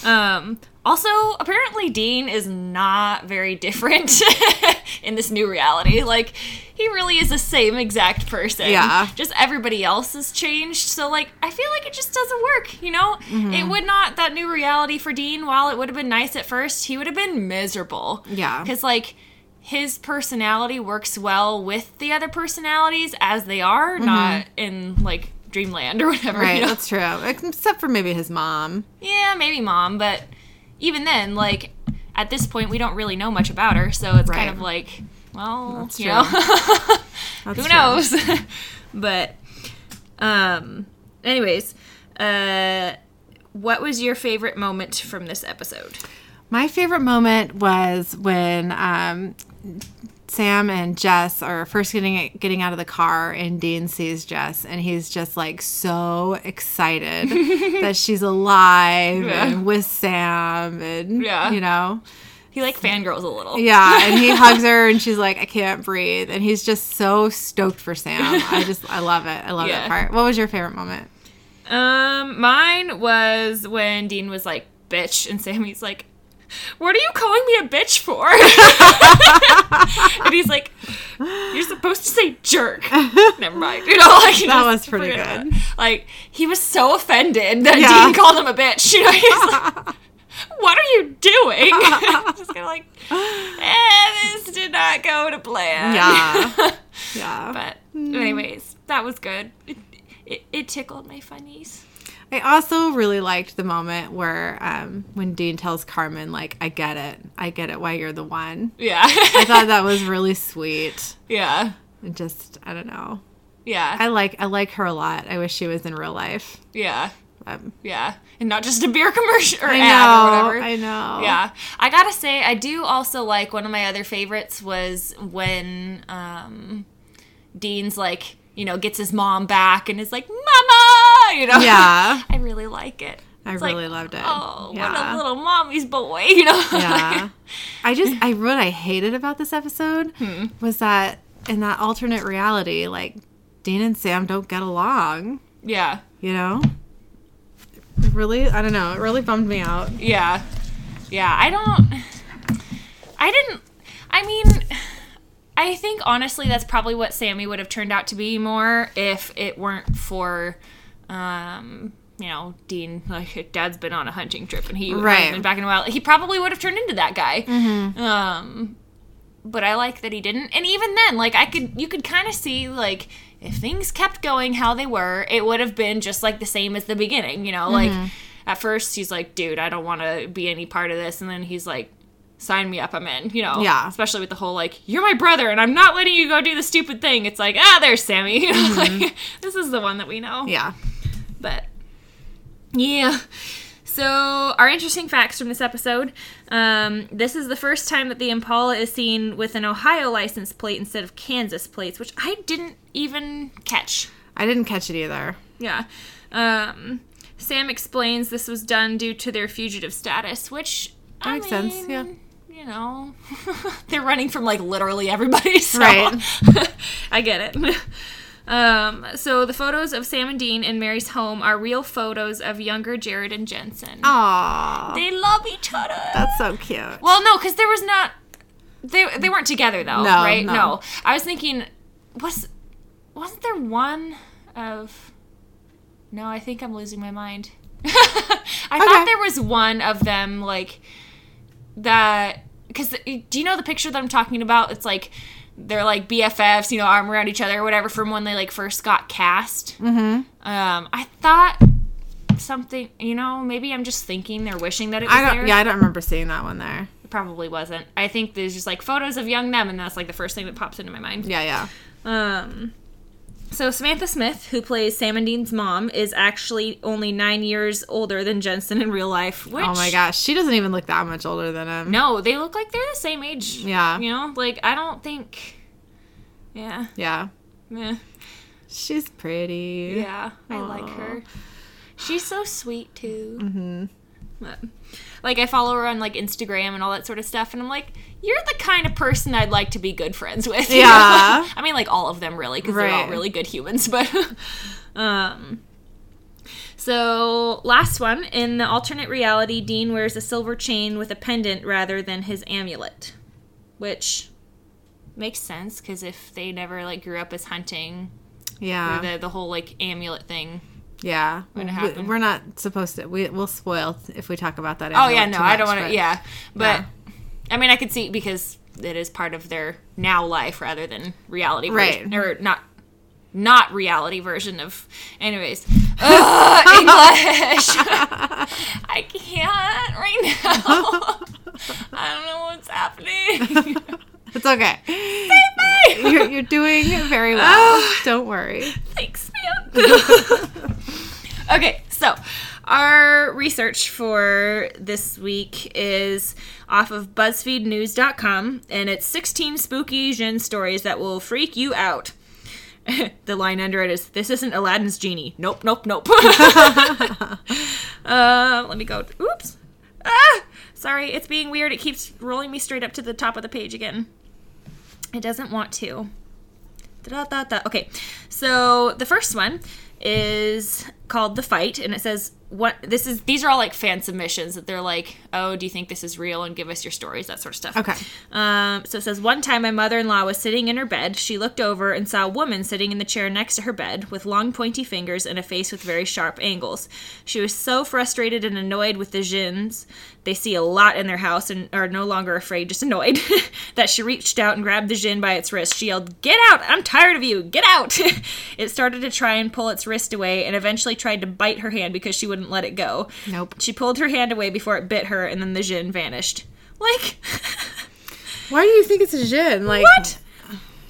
um, also, apparently Dean is not very different in this new reality. Like, he really is the same exact person. Yeah. Just everybody else has changed. So, like, I feel like it just doesn't work, you know? Mm-hmm. It would not, that new reality for Dean, while it would have been nice at first, he would have been miserable. Yeah. Because, like, his personality works well with the other personalities as they are, not in, like, Dreamland or whatever. Right, you know? that's true. Except for maybe his mom. Yeah, maybe mom, but even then, like at this point, we don't really know much about her, so it's kind of like, well, That's you true. know, who knows? but, um, anyways, uh, what was your favorite moment from this episode? My favorite moment was when um, Sam and Jess are first getting getting out of the car, and Dean sees Jess, and he's just like so excited that she's alive Yeah. and with Sam, and Yeah. you know, He like fangirls a little. yeah. And he hugs her, and she's like, "I can't breathe," and he's just so stoked for Sam. I just, I love it. I love Yeah. that part. What was your favorite moment? Um, mine was when Dean was like, bitch, and Sammy's like, what are you calling me a bitch for? and he's like, you're supposed to say jerk. Never mind. You know, like, That was pretty good. it. Like, he was so offended that Yeah. Dean called him a bitch. You know, he's like, what are you doing? just kind of like, eh, this did not go to plan. Yeah. Yeah. but, anyways, that was good. It, it, it tickled my funnies. I also really liked the moment where um, when Dean tells Carmen, like, I get it. I get it why you're the one. Yeah. I thought that was really sweet. yeah. And just, I don't know. Yeah. I like I like her a lot. I wish she was in real life. yeah. Um, Yeah. And not just a beer commercial or I ad know. or whatever. I know. Yeah. I gotta say, I do also like one of my other favorites was when um, Dean's like, you know, gets his mom back and is like, Mama! You know? Yeah. I really like it. I It's like, really loved it. Oh, what a little mommy's boy, you know? yeah. I just I what I hated about this episode Hmm. was that in that alternate reality, like Dean and Sam don't get along. yeah. You know. It really, I don't know. It really bummed me out. Yeah. Yeah, I don't I didn't I mean I think honestly that's probably what Sammy would have turned out to be more if it weren't for um you know, Dean, like dad's been on a hunting trip and he Right. hasn't been back in a while. He probably would have turned into that guy. Um but I like that he didn't. And even then, like I could you could kind of see like if things kept going how they were, it would have been just like the same as the beginning, you know? Like at first he's like, "Dude, I don't want to be any part of this." And then he's like, "Sign me up, I'm in." You know? Yeah. Especially with the whole like, "You're my brother and I'm not letting you go do the stupid thing." It's like, "Ah, there's Sammy." Know? like this is the one that we know. Yeah. But yeah. So our interesting facts from this episode. Um, this is the first time that the Impala is seen with an Ohio license plate instead of Kansas plates, which I didn't even catch. I didn't catch it either. Yeah. Um, Sam explains this was done due to their fugitive status, which That I makes sense, yeah. You know, they're running from like literally everybody, so Right. I get it. Um, so the photos of Sam and Dean in Mary's home are real photos of younger Jared and Jensen. Aww. They love each other. That's so cute. Well, no, because there was not. They they weren't together though, No, right? no. I was thinking, was wasn't there one of? No, I think I'm losing my mind. I Okay. thought there was one of them like that. Because do you know the picture that I'm talking about? It's like they're like BFFs, you know, arm around each other or whatever from when they like first got cast. Mm-hmm. Um, I thought something, you know, maybe I'm just thinking they're wishing that it was I don't. there. Yeah, I don't remember seeing that one there. It probably wasn't. I think there's just like photos of young them, and that's like the first thing that pops into my mind. Yeah, yeah. Um, so Samantha Smith, who plays Sam and Dean's mom, is actually only nine years older than Jensen in real life. Which, Oh my gosh, she doesn't even look that much older than him. No, they look like they're the same age. Yeah. You know, like I don't think. Yeah. Yeah. Yeah. She's pretty. Yeah. I like her. She's so sweet too. Mm-hmm. Like I follow her on like Instagram and all that sort of stuff, and I'm like, you're the kind of person I'd like to be good friends with. Yeah. I mean, like all of them really, because they're all Right. really good humans. But um, so last one in the alternate reality, Dean wears a silver chain with a pendant rather than his amulet, which makes sense because if they never like grew up as hunting, Yeah. the the whole like amulet thing. Yeah. We're not supposed to. We, we'll spoil if we talk about that. Oh yeah, no, I don't want to. Yeah, but. I mean, I could see because it is part of their now life rather than reality, version, Right. Or not, not reality version of. Anyways, Ugh, English. I can't right now. I don't know what's happening. It's okay. You're, you're doing very well. don't worry. Thanks, man. okay, so Our research for this week is off of BuzzFeedNews.com, and it's 16 spooky Jinn stories that will freak you out. the line under it is This isn't Aladdin's genie. Nope, nope, nope. uh, let me go. Oops. Ah! Sorry, it's being weird. It keeps rolling me straight up to the top of the page again. It doesn't want to. Da-da-da-da. Okay, so the first one is called The Fight, and it says what this is these are all like fan submissions that they're like oh do you think this is real? And give us your stories that sort of stuff. Okay. um, so it says one time my mother-in-law was sitting in her bed. She looked over and saw a woman sitting in the chair next to her bed with long pointy fingers and a face with very sharp angles. She was so frustrated and annoyed with the jinns they see a lot in their house and are no longer afraid just annoyed that she reached out and grabbed the jinn by its wrist she yelled get out i'm tired of you get out it started to try and pull its wrist away and eventually tried to bite her hand because she wouldn't let it go Nope. she pulled her hand away before it bit her, and then the Jinn vanished. Like, Why do you think it's a Jinn? Like what?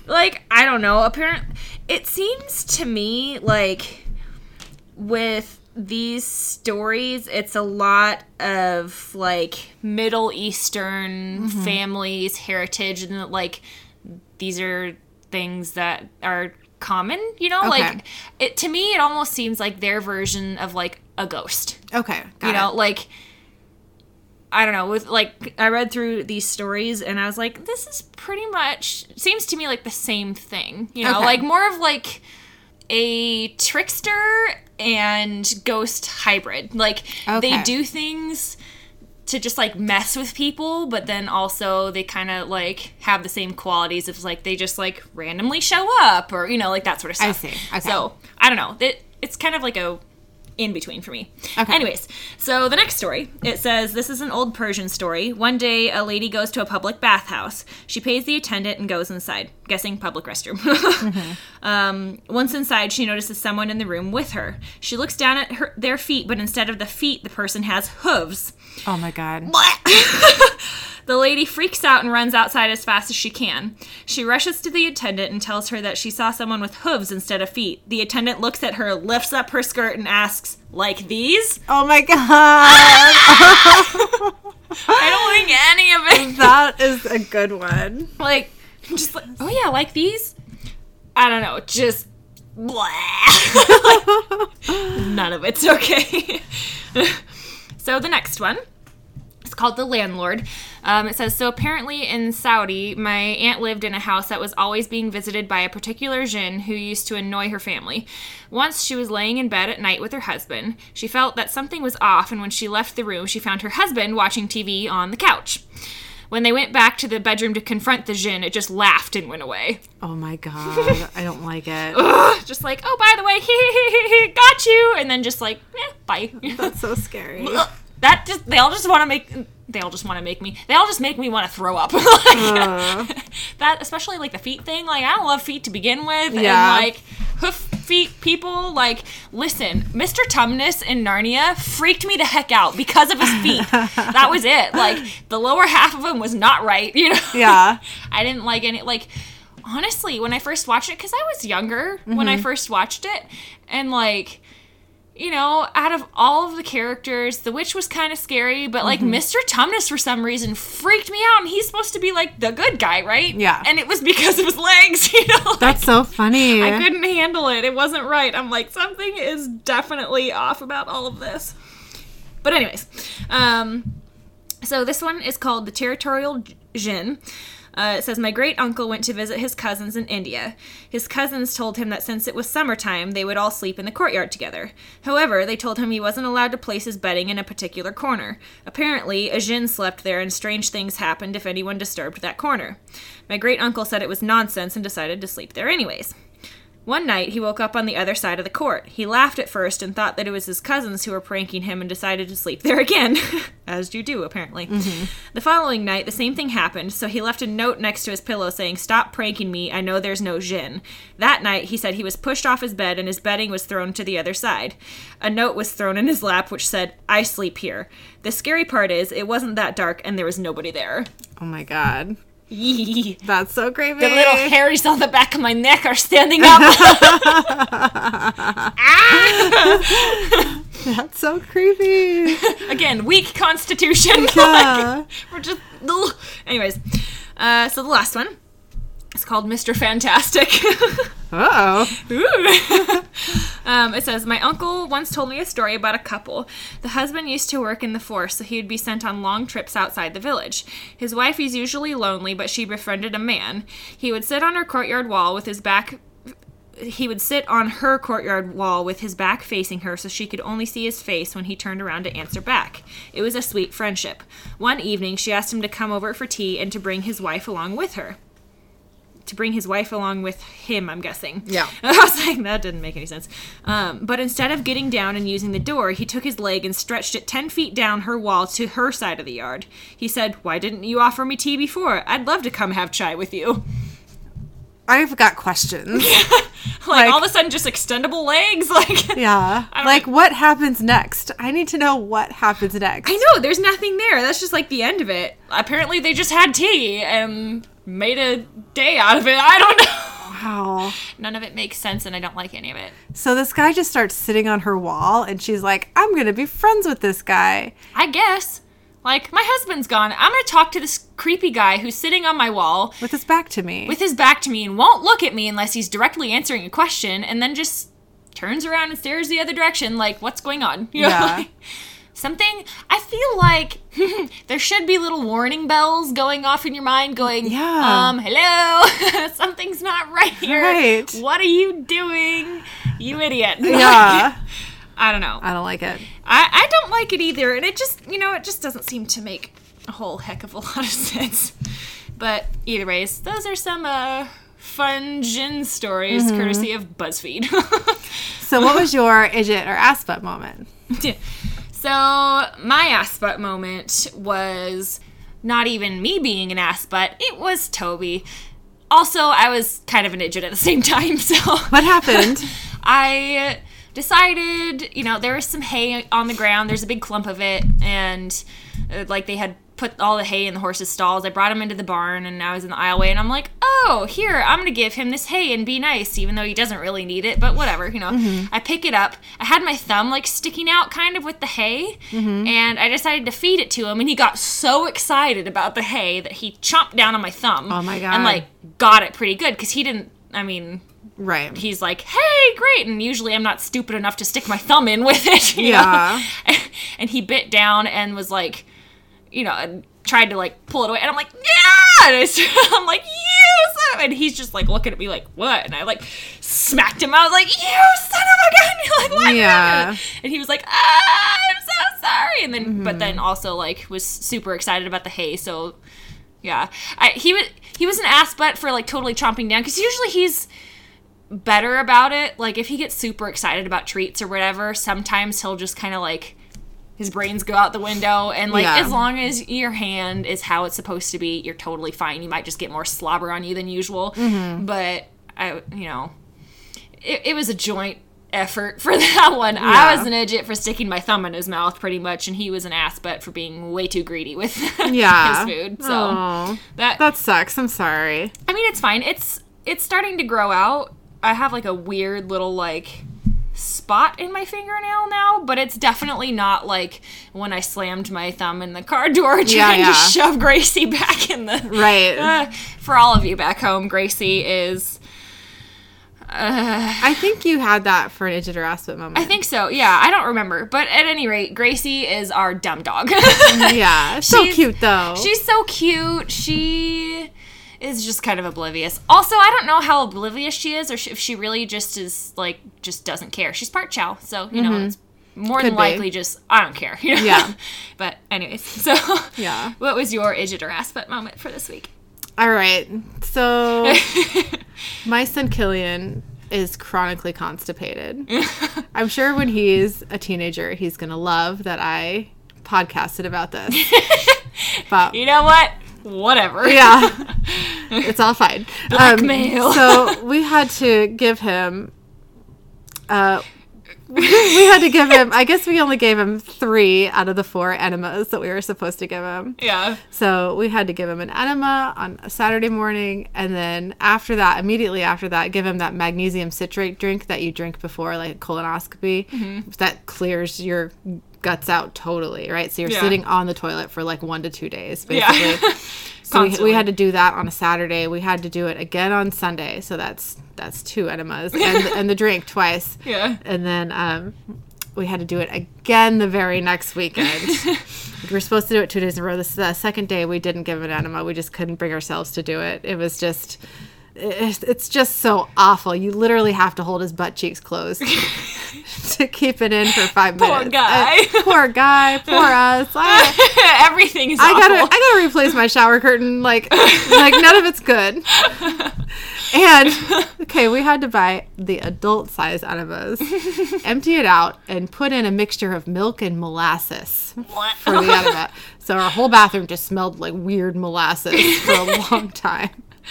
Like, I don't know. Apparently, it seems to me like with these stories, it's a lot of like Middle Eastern mm-hmm. families, heritage, and like these are things that are common, you know? Okay. Like, it to me, it almost seems like their version of like a ghost. Okay. Got you know it. like i don't know with like i read through these stories and i was like this is pretty much seems to me like the same thing you know Okay. like more of like a trickster and ghost hybrid like they do things to just like mess with people but then also they kind of like have the same qualities of like they just like randomly show up or you know like that sort of stuff. I see. Okay. so i don't know it, it's kind of like a in between for me. Okay. Anyways, so the next story, it says this is an old Persian story. One day, a lady goes to a public bathhouse. She pays the attendant and goes inside, guessing public restroom. um, once inside, she notices someone in the room with her. She looks down at her their feet, but instead of the feet, the person has hooves. Oh my god. The lady freaks out and runs outside as fast as she can. She rushes to the attendant and tells her that she saw someone with hooves instead of feet. The attendant looks at her, lifts up her skirt, and asks, Like these? Oh my god. I don't think any of it. that is a good one. Like, just like, oh yeah, like these? I don't know, just blah. None of it's okay. So the next one It's called The Landlord. Um, it says, so apparently in Saudi, my aunt lived in a house that was always being visited by a particular jinn who used to annoy her family. Once she was laying in bed at night with her husband. She felt that something was off, and when she left the room, she found her husband watching TV on the couch. When they went back to the bedroom to confront the jinn, it just laughed and went away. Oh my god. I don't like it. Ugh, just like, oh, by the way, he got you, and then just like, eh, bye. That's so scary. That just they all just want to make they all just want to make me they all just make me want to throw up Like, that especially like the feet thing like i don't love feet to begin with Yeah. and like hoof feet people like listen mr tumnus in narnia freaked me the heck out because of his feet. That was it. Like the lower half of him was not right you know? Yeah. I didn't like any like honestly when I first watched it because I was younger when I mm-hmm. first watched it and like you know out of all of the characters the witch was kind of scary but like Mr. Tumnus for some reason freaked me out and he's supposed to be like the good guy right Yeah. and it was because of his legs you know like, That's so funny. I couldn't handle it it wasn't right I'm like something is definitely off about all of this but anyways um so this one is called the Territorial Jinn. Uh, it says my great uncle went to visit his cousins in India. His cousins told him that since it was summertime, they would all sleep in the courtyard together. However, they told him he wasn't allowed to place his bedding in a particular corner. Apparently, a jinn slept there, and strange things happened if anyone disturbed that corner. My great uncle said it was nonsense and decided to sleep there anyways. One night, he woke up on the other side of the court. He laughed at first and thought that it was his cousins who were pranking him and decided to sleep there again. As you do, apparently. Mm-hmm. The following night, the same thing happened, so he left a note next to his pillow saying, Stop pranking me, I know there's no Jinn. That night, he said he was pushed off his bed and his bedding was thrown to the other side. A note was thrown in his lap which said, I sleep here. The scary part is, it wasn't that dark and there was nobody there. oh my god. Yee. That's so creepy. The little hairs on the back of my neck are standing up. Ah! That's so creepy. Again, weak constitution. Yeah. like, we're just. ugh. Anyways, uh, so the last one is called Mr. Fantastic. Oh. Um, it says, My uncle once told me a story about a couple. The husband used to work in the force, so he would be sent on long trips outside the village. His wife is usually lonely, but she befriended a man. He would sit on her courtyard wall with his back. He would sit on her courtyard wall with his back facing her so she could only see his face when he turned around to answer back. It was a sweet friendship. One evening, she asked him to come over for tea and to bring his wife along with her to bring his wife along with him, I'm guessing. Yeah. I was like, that didn't make any sense. Um, but instead of getting down and using the door, he took his leg and stretched it 10 feet down her wall to her side of the yard. He said, Why didn't you offer me tea before? I'd love to come have chai with you. I've got questions. Like, Like- all of a sudden, just extendable legs. Like, Yeah. Like, what happens next? I need to know what happens next. I know, there's nothing there. That's just like the end of it. Apparently, they just had tea and made a day out of it. I don't know. Wow. None of it makes sense, and I don't like any of it. So this guy just starts sitting on her wall, and she's like, I'm going to be friends with this guy. I guess. Like, my husband's gone. I'm gonna talk to this creepy guy who's sitting on my wall With his back to me. with his back to me and won't look at me unless he's directly answering a question and then just turns around and stares the other direction like, what's going on? You know, Yeah. Something, I feel like there should be little warning bells going off in your mind going, Yeah. um, hello, something's not right here. Right. What are you doing, you idiot? yeah. I don't know. I don't like it. I, I don't like it either, and it just you know it just doesn't seem to make a whole heck of a lot of sense. But either ways, those are some uh, fun jinn stories courtesy of BuzzFeed. So what was your idiot or ass butt moment? So my ass butt moment was not even me being an ass butt; it was Toby. Also, I was kind of an idiot at the same time, so What happened? I decided, you know, there was some hay on the ground. There's a big clump of it, and uh, like they had put all the hay in the horse's stalls. I brought him into the barn, and I was in the aisleway, and I'm like, oh, here, I'm gonna give him this hay and be nice, even though he doesn't really need it, but whatever, you know. Mm-hmm. I pick it up. I had my thumb like sticking out kind of with the hay, mm-hmm. and I decided to feed it to him, and he got so excited about the hay that he chomped down on my thumb. Oh my God. And like got it pretty good because he didn't. I mean, right. he's like, "Hey, great!" And usually I'm not stupid enough to stick my thumb in with it. Yeah. And he bit down and was like, you know, and tried to like pull it away, and I'm like, "Yeah!" And it's- I'm like, "You son of-" And he's just like looking at me like, "What?" And I like smacked him. I was like, "You son of a gun!" You're like, "What?" Yeah. And he was like, ah, "I'm so sorry." And then, but then also like was super excited about the hay. So yeah, I, he was he was an ass butt for like totally chomping down because usually he's better about it. Like if he gets super excited about treats or whatever, sometimes he'll just kind of like his brains go out the window and like Yeah. as long as your hand is how it's supposed to be, you're totally fine. You might just get more slobber on you than usual, mm-hmm. but I you know, it, it was a joint effort for that one. I was an idiot for sticking my thumb in his mouth pretty much and he was an ass butt for being way too greedy with Yeah. his food. So that that sucks. I'm sorry. I mean, it's fine. It's it's starting to grow out. I have like a weird little like spot in my fingernail now, but it's definitely not like when I slammed my thumb in the car door trying Yeah, yeah. to shove Gracie back in the. Right. Uh, for all of you back home, Gracie is. I think you had that for an idiot harassment moment. I think so. Yeah, I don't remember, but at any rate, Gracie is our dumb dog. yeah. So cute though. She's so cute. She is just kind of oblivious. Also, I don't know how oblivious she is, or if she really just is like just doesn't care. She's part Chow, so you know it's more than Mm-hmm. Be. likely just I don't care. You know? Yeah. but anyways, so Yeah. what was your idiot or butt moment for this week? All right. So my son Killian is chronically constipated. I'm sure when he's a teenager, he's gonna love that I podcasted about this. but you know what? Whatever. yeah, it's all fine. Blackmail. so we had to give him. Uh, we had to give him. I guess we only gave him three out of the four enemas that we were supposed to give him. Yeah. So we had to give him an enema on a Saturday morning, and then after that, immediately after that, give him that magnesium citrate drink that you drink before like colonoscopy. Mm-hmm. That clears your guts out totally, right? So you're Yeah. sitting on the toilet for like one to two days, basically. Yeah. so we, we had to do that on a Saturday. We had to do it again on Sunday. So that's that's two enemas and and the drink twice. Yeah. And then um, we had to do it again the very next weekend. we were supposed to do it two days in a row. This is the second day we didn't give an enema. We just couldn't bring ourselves to do it. It was just. It's it's just so awful. You literally have to hold his butt cheeks closed to keep it in for five Poor minutes. Poor guy. Uh, poor guy. Poor us. I, Everything is I awful. gotta I gotta replace my shower curtain. Like like none of it's good. And okay, we had to buy the adult size enemas, empty it out, and put in a mixture of milk and molasses What? for the enema. So our whole bathroom just smelled like weird molasses for a long time.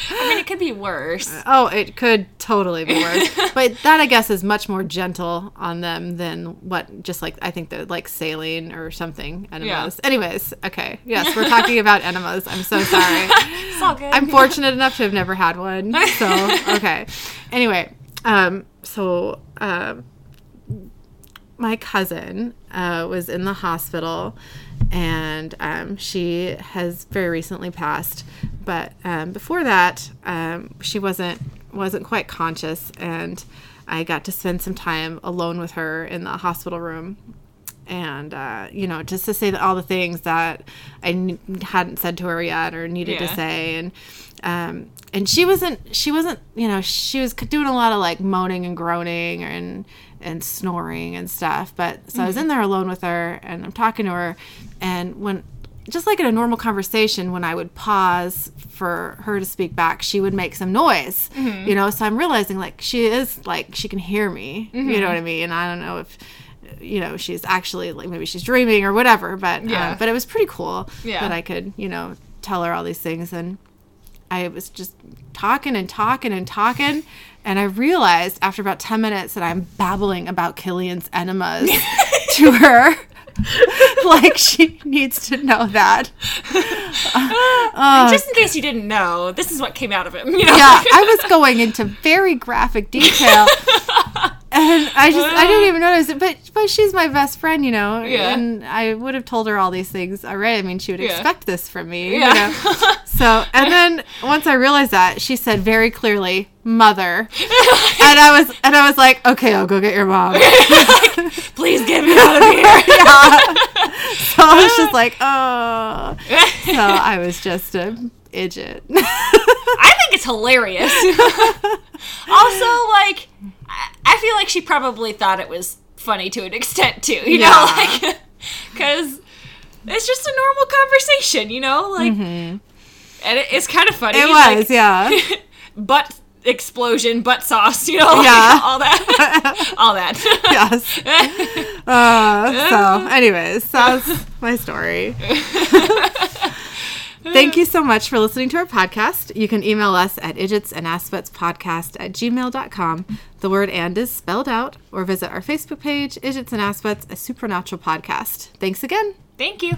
I mean, it could be worse. Oh, it could totally be worse. but that I guess is much more gentle on them than what just like I think they're like saline or something enemas. Anyways, okay. Yes, we're talking about enemas. I'm so sorry. It's all good. I'm fortunate enough to have never had one. So okay. Anyway, um, so um, my cousin uh, was in the hospital, and um, she has very recently passed. But um, before that, um, she wasn't wasn't quite conscious, and I got to spend some time alone with her in the hospital room. And uh, you know just to say all the things that I n- hadn't said to her yet or needed to say. And um, and she wasn't she wasn't you know she was doing a lot of like moaning and groaning and and snoring and stuff. But so I was in there alone with her and I'm talking to her. And when just like in a normal conversation when I would pause for her to speak back she would make some noise you know? So I'm realizing like she is like she can hear me you know what I mean? And I don't know if you know she's actually like maybe she's dreaming or whatever but Yeah. um, but it was pretty cool Yeah. that i could you know tell her all these things. And i was just talking and talking and talking and i realized after about 10 minutes that i'm babbling about killian's enemas to her like she needs to know that uh, Just in case you didn't know, this is what came out of him. You know? yeah i was going into very graphic detail and I just I didn't even notice it, but but she's my best friend, you know, Yeah. and I would have told her all these things already. I mean, she would Yeah. expect this from me, Yeah. you know. So and then once I realized that, she said very clearly, "Mother," and I was and I was like, "Okay, I'll go get your mom." Please get me out of here. yeah. So I was just like, "Oh," so I was just a idiot. I think it's hilarious. also, like, I- feel like she probably thought it was funny to an extent too. You know, like, because it's just a normal conversation. You know, like, and it, it's kind of funny. it like, was, yeah. butt explosion, butt sauce. You know, like, Yeah. all that, all that. yes. Uh, so, anyways, that's my story. Thank you so much for listening to our podcast. You can email us at idiotsandassbuttspodcast at gmail.com. The word and is spelled out, or visit our Facebook page, Idiots and Assbutts, a supernatural podcast. Thanks again. Thank you.